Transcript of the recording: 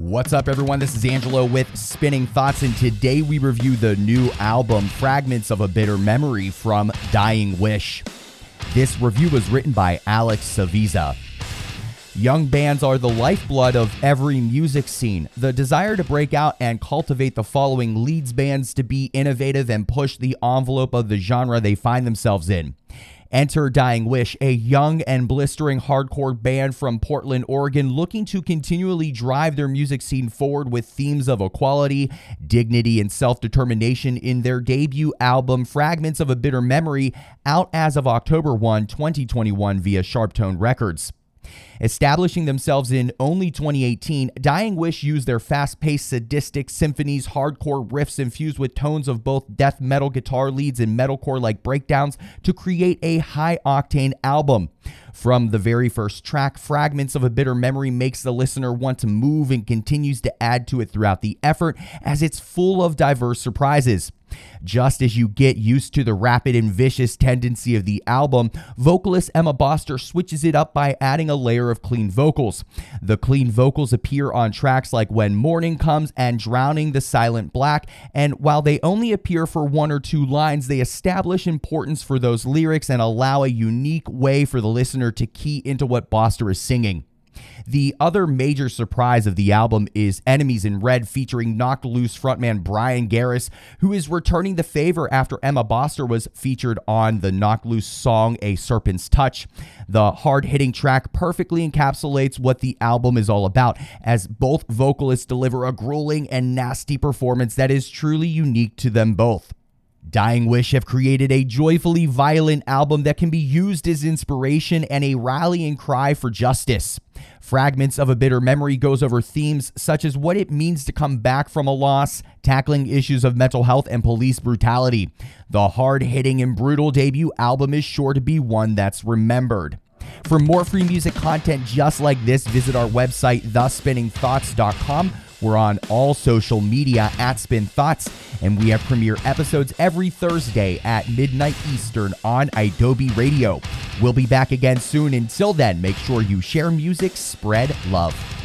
What's up, everyone? This is Angelo with Spinning Thoughts, and today we review the new album Fragments of a Bitter Memory from Dying Wish. This review was written by Alex Saviza. Young bands are the lifeblood of every music scene. The desire to break out and cultivate the following leads bands to be innovative and push the envelope of the genre they find themselves in. Enter Dying Wish, a young and blistering hardcore band from Portland, Oregon, looking to continually drive their music scene forward with themes of equality, dignity, and self determination in their debut album, Fragments of a Bitter Memory, out as of October 1, 2021, via Sharptone Records. Establishing themselves in only 2018, Dying Wish used their fast paced, sadistic symphonies, hardcore riffs infused with tones of both death metal guitar leads and metalcore like breakdowns to create a high octane album. From the very first track, Fragments of a Bitter Memory makes the listener want to move and continues to add to it throughout the effort as it's full of diverse surprises. Just as you get used to the rapid and vicious tendency of the album, vocalist Emma Boster switches it up by adding a layer of clean vocals. The clean vocals appear on tracks like When Morning Comes and Drowning the Silent Black, and while they only appear for one or two lines, they establish importance for those lyrics and allow a unique way for the listener to key into what Boster is singing. The other major surprise of the album is Enemies in Red featuring Knocked Loose frontman Bryan Garris, who is returning the favor after Emma Boster was featured on the Knocked Loose song A Serpent's Touch. The hard hitting track perfectly encapsulates what the album is all about, as both vocalists deliver a grueling and nasty performance that is truly unique to them both. Dying Wish have created a joyfully violent album that can be used as inspiration and a rallying cry for justice. Fragments of a Bitter Memory goes over themes such as what it means to come back from a loss, tackling issues of mental health and police brutality. The hard hitting and brutal debut album is sure to be one that's remembered. For more free music content just like this, visit our website, thespinningthoughts.com we're on all social media at Spin Thoughts, and we have premiere episodes every Thursday at midnight Eastern on Adobe Radio. We'll be back again soon. Until then, make sure you share music, spread love.